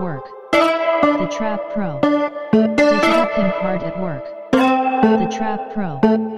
work. The Trap Pro. Digital PIN card at work. The Trap Pro.